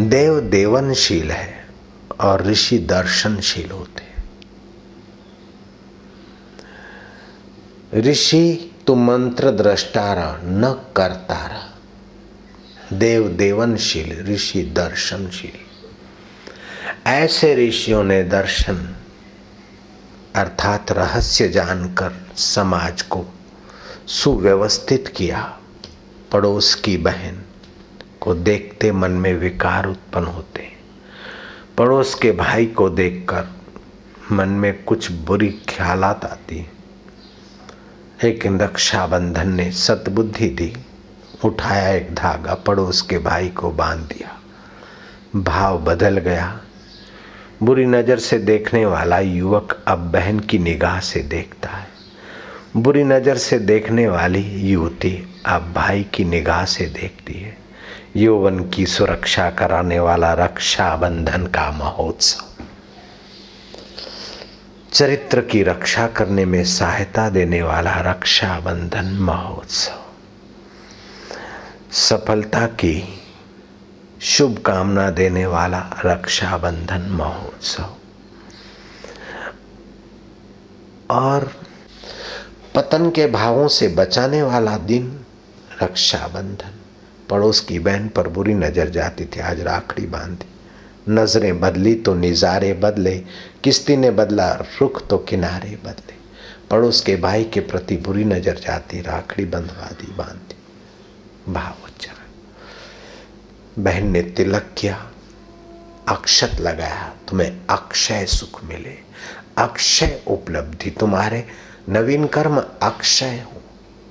देव देवनशील है और ऋषि दर्शनशील होते ऋषि तू मंत्र दृष्टारा न करतारा। देव देवनशील, ऋषि दर्शनशील। ऐसे ऋषियों ने दर्शन अर्थात रहस्य जानकर समाज को सुव्यवस्थित किया, पड़ोस की बहन को देखते मन में विकार उत्पन्न होते पड़ोस के भाई को देखकर मन में कुछ बुरी ख्यालात आती लेकिन रक्षाबंधन ने सतबुद्धि दी, उठाया एक धागा, पड़ोस के भाई को बाँध दिया। भाव बदल गया। बुरी नज़र से देखने वाला युवक अब बहन की निगाह से देखता है। बुरी नज़र से देखने वाली युवती अब भाई की निगाह से देखती है। यौवन की सुरक्षा कराने वाला रक्षा बंधन का महोत्सव। चरित्र की रक्षा करने में सहायता देने वाला रक्षा बंधन महोत्सव। सफलता की शुभकामना देने वाला रक्षाबंधन महोत्सव। और पतन के भावों से बचाने वाला दिन रक्षाबंधन। पड़ोस की बहन पर बुरी नज़र जाती थी, आज राखड़ी बांधी। नज़रें बदली तो निजारे बदले, किस्ती ने बदला, रुख तो किनारे बदले। पड़ोस के भाई के प्रति बुरी नज़र जाती, राखड़ी बंधवा दी बांधी। भाव अच्छा बहन ने तिलक किया, अक्षत लगाया, तुम्हें अक्षय सुख मिले। अक्षय उपलब्धि तुम्हारे, नवीन कर्म अक्षय हो,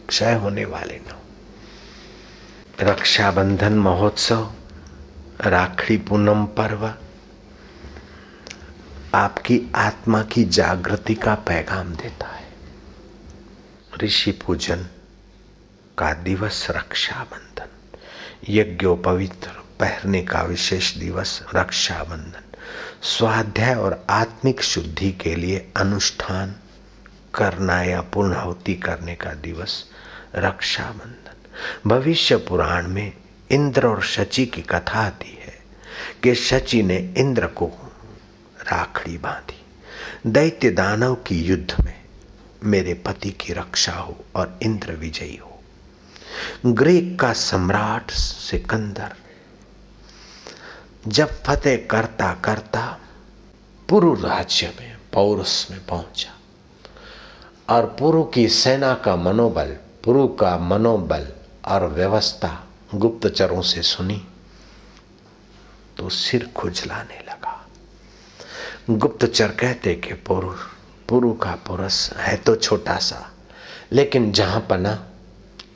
क्षय होने वाले न रक्षाबंधन महोत्सव, राखड़ी पूनम पर्व, आपकी आत्मा की जागृति का पैगाम देता है। ऋषि पूजन का दिवस रक्षाबंधन यज्ञोपवित्र पहनने का विशेष दिवस रक्षाबंधन, स्वाध्याय और आत्मिक शुद्धि के लिए अनुष्ठान करना या पूर्णाहुति करने का दिवस रक्षाबंधन। भविष्य पुराण में इंद्र और शची की कथा आती है कि शची ने इंद्र को राखड़ी बांधी। दैत्य दानव की युद्ध में मेरे पति की रक्षा हो और इंद्र विजयी हो। ग्रीक का सम्राट सिकंदर, जब फतेह करता करता पुरु राज्य में, पौरुष में पहुँचा। और पुरु की सेना का मनोबल, पुरु का मनोबल और व्यवस्था गुप्तचरों से सुनी तो सिर खुजलाने लगा। गुप्तचर कहते कि पुरु पुरु का पुरुष है तो छोटा सा, लेकिन जहाँ पना,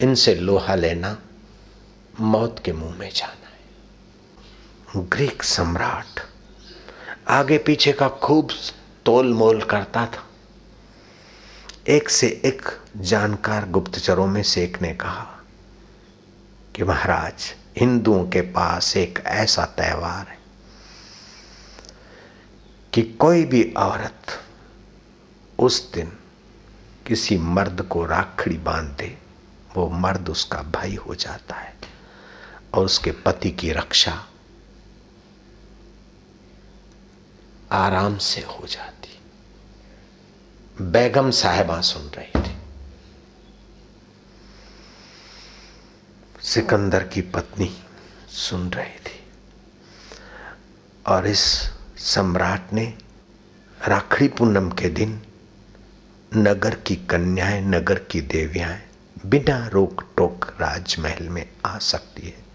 इनसे लोहा लेना, मौत के मुँह में जाना है। ग्रीक सम्राट आगे पीछे का खूब तोल मोल करता था। एक से एक जानकार गुप्तचरों में से एक ने कहा कि महाराज, हिंदुओं के पास एक ऐसा त्यौहार है कि कोई भी औरत उस दिन किसी मर्द को राखड़ी बाँध दे वो मर्द उसका भाई हो जाता है और उसके पति की रक्षा आराम से हो जाती। बेगम साहिबा सुन रही थी। सिकंदर की पत्नी सुन रही थी। और इस सम्राट ने राखड़ी पूनम के दिन नगर की कन्याएँ, नगर की देवियाँ बिना रोक टोक राजमहल में आ सकती है।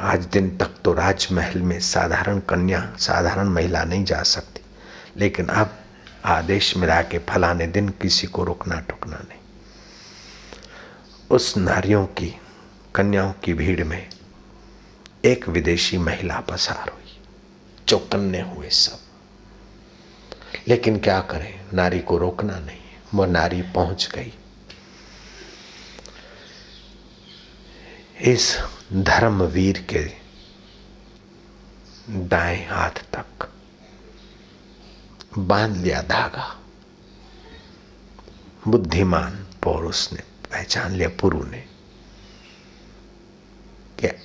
आज दिन तक तो राजमहल में साधारण कन्या, साधारण महिला नहीं जा सकती। लेकिन अब आदेश मिला के फलाने दिन किसी को रोकना टोकना नहीं। उस नारियों की कन्याओं की भीड़ में एक विदेशी महिला पसार हुई चौकन्ने हुए सब। लेकिन क्या करें? नारी को रोकना नहीं, वो नारी पहुँच गई। इस धर्मवीर के दाएँ हाथ तक बाँध लिया धागा। बुद्धिमान पौरुष ने, पहचान लिया पुरु ने।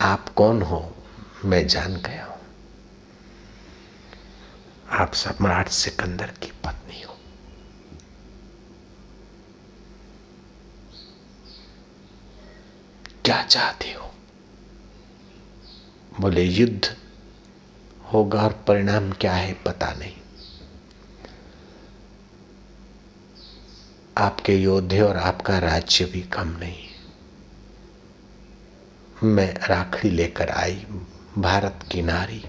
आप कौन हो? मैं जान गया हूँ। आप सम्राट सिकंदर की पत्नी हो। क्या चाहते हो? बोले, युद्ध होगा और परिणाम क्या है पता नहीं। आपके योद्धे और आपका राज्य भी कम नहीं। मैं राखड़ी लेकर आई भारत की नारी।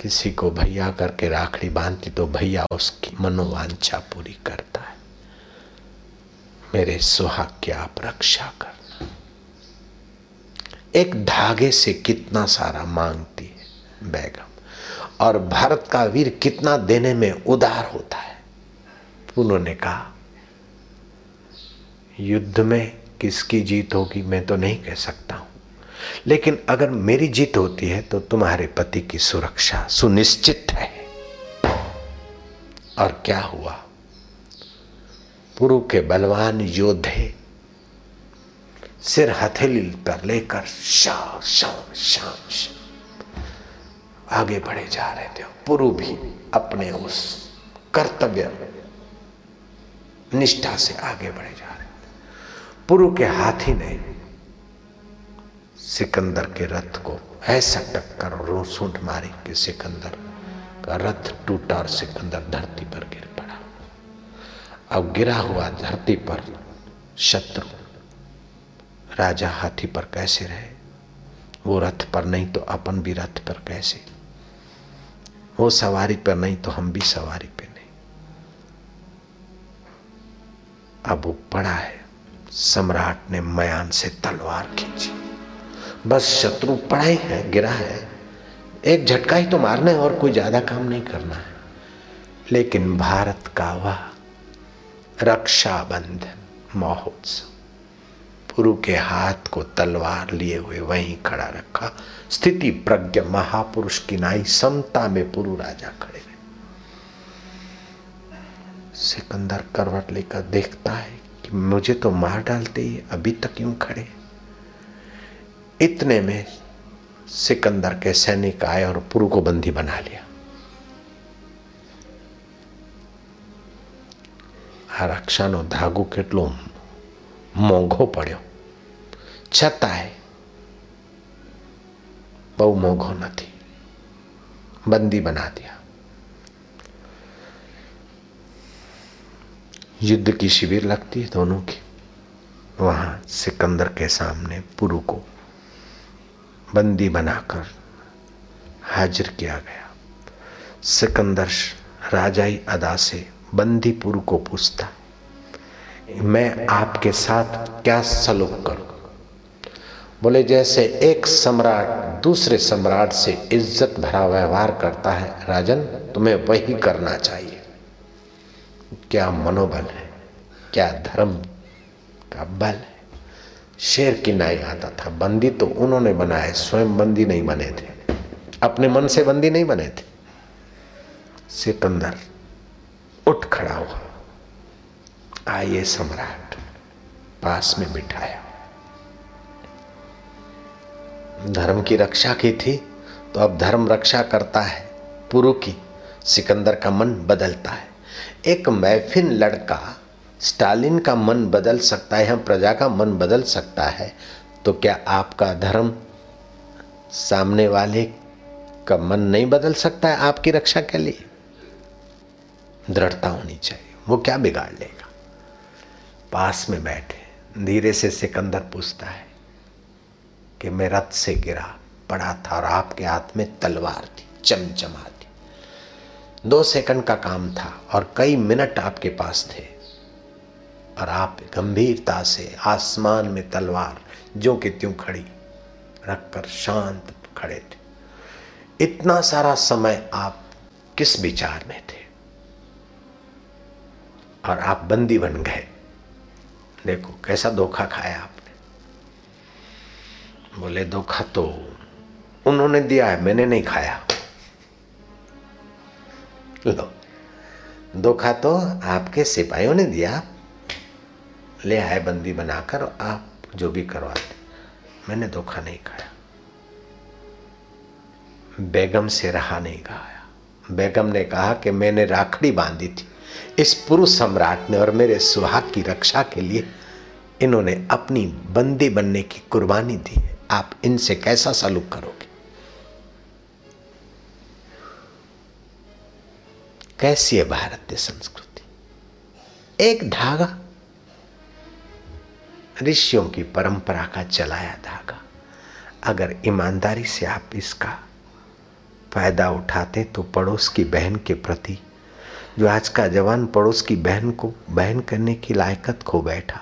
किसी को भैया करके राखड़ी बांधती तो भैया उसकी मनोवांछा पूरी करता है। मेरे सुहाग की आप रक्षा करना। एक धागे से कितना सारा मांगती है बैगम, और भारत का वीर कितना देने में उदार होता है। उन्होंने कहा युद्ध में किसकी जीत होगी मैं तो नहीं कह सकता हूँ। लेकिन अगर मेरी जीत होती है तो तुम्हारे पति की सुरक्षा सुनिश्चित है। और क्या हुआ? पुरु के बलवान योद्धे सिर हथेली पर लेकर शाम शाम शाम आगे बढ़े जा रहे थे। पुरु भी अपने उस कर्तव्य, निष्ठा से आगे बढ़े जा पुरु के हाथी ने सिकंदर के रथ को ऐसा टक्कर और सूंठ मारी कि सिकंदर का रथ टूटा और सिकंदर धरती पर गिर पड़ा। अब गिरा हुआ धरती पर शत्रु राजा हाथी पर कैसे रहे? वो रथ पर नहीं तो अपन भी रथ पर कैसे? वो सवारी पर नहीं तो हम भी सवारी पे नहीं। अब वो पड़ा है। सम्राट ने मयान से तलवार खींची। बस शत्रु पड़ा ही, गिरा है। एक झटका ही तो मारना है और कोई ज़्यादा काम नहीं करना है। लेकिन भारत का वह रक्षाबंधन महोत्सव, पुरु के हाथ को तलवार लिए हुए वहीं खड़ा रखा। स्थिति प्रज्ञ महापुरुष की नाई समता में पुरु राजा खड़े सिकंदर करवट लेकर देखता है कि मुझे तो मार डालते ही अभी तक क्यों खड़े इतने में सिकंदर के सैनिक आए और पुरु को बंदी बना लिया રક્ષાનો ધાગો કેટલો મોંઘો પડ્યો છતાંય બહુ મોંઘો નથી बंदी बना दिया युद्ध की शिविर लगती है दोनों की। वहाँ सिकंदर के सामने पुरु को बंदी बनाकर हाजिर किया गया। सिकंदर राजाई अदा से बंदी पुरु को पूछता, मैं आपके साथ क्या सलूक करूँ? बोले, जैसे एक सम्राट दूसरे सम्राट से इज़्ज़त भरा व्यवहार करता है राजन, तुम्हें वही करना चाहिए। क्या मनोबल है? क्या धर्म का बल है? शेर की नाई आता था, बंदी तो उन्होंने बनाए, स्वयं बंदी नहीं बने थे। अपने मन से बंदी नहीं बने थे। सिकंदर उठ खड़ा हुआ। आइए सम्राट, पास में बिठाया। धर्म की रक्षा की थी तो अब धर्म रक्षा करता है पुरु की सिकंदर का मन बदलता है। एक मैफिन लड़का स्टालिन का मन बदल सकता है या प्रजा का मन बदल सकता है तो क्या आपका धर्म सामने वाले का मन नहीं बदल सकता है आपकी रक्षा के लिए? दृढ़ता होनी चाहिए, वो क्या बिगाड़ लेगा? पास में बैठे, धीरे से सिकंदर पूछता है कि मैं रथ से गिरा, पड़ा था और आपके हाथ में तलवार थी चमचमा दो सेकंड का काम था और कई मिनट आपके पास थे। और आप गंभीरता से आसमान में तलवार, जो कि त्यों खड़ी, रखकर शांत खड़े थे। इतना सारा समय आप किस विचार में थे? और आप बंदी बन गए। देखो, कैसा धोखा खाया आपने। बोले, धोखा तो उन्होंने दिया है, मैंने नहीं खाया। लो धोखा तो आपके सिपाहियों ने दिया। ले आए बंदी बनाकर आप जो भी करवाते। मैंने धोखा नहीं खाया। बेगम से रहा नहीं खाया बेगम ने कहा कि मैंने राखड़ी बांधी थी। इस पुरुष सम्राट ने और मेरे सुहाग की रक्षा के लिए इन्होंने अपनी बंदी बनने की कुर्बानी दी है। आप इनसे कैसा सलूक करोगे? कैसी है भारतीय संस्कृति? एक धागा। ऋषियों की परंपरा का चलाया धागा। अगर ईमानदारी से आप इसका फ़ायदा उठाते तो पड़ोस की बहन के प्रति, जो आज का जवान पड़ोस की बहन को बहन करने की लायकत खो बैठा,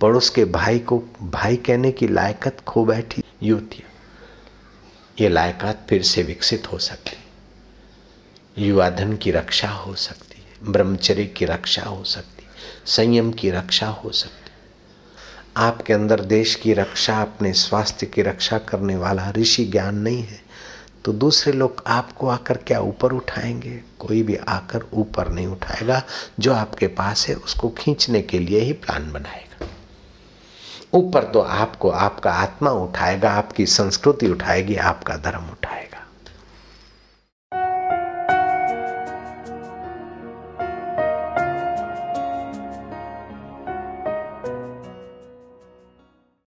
पड़ोस के भाई को भाई कहने की लायकत खो बैठी युवतियाँ ये लायकात फिर से विकसित हो सकती। युवा धन की रक्षा हो सकती है, ब्रह्मचर्य की रक्षा हो सकती है, संयम की रक्षा हो सकती है। आपके अंदर देश की रक्षा, अपने स्वास्थ्य की रक्षा करने वाला ऋषि ज्ञान नहीं है तो दूसरे लोग आपको आकर क्या ऊपर उठाएँगे? कोई भी आकर ऊपर नहीं उठाएगा। जो आपके पास है, उसको खींचने के लिए ही प्लान बनाएगा। ऊपर तो आपको, आपका आत्मा उठाएगा, आपकी संस्कृति उठाएगी, आपका धर्म उठाएगा।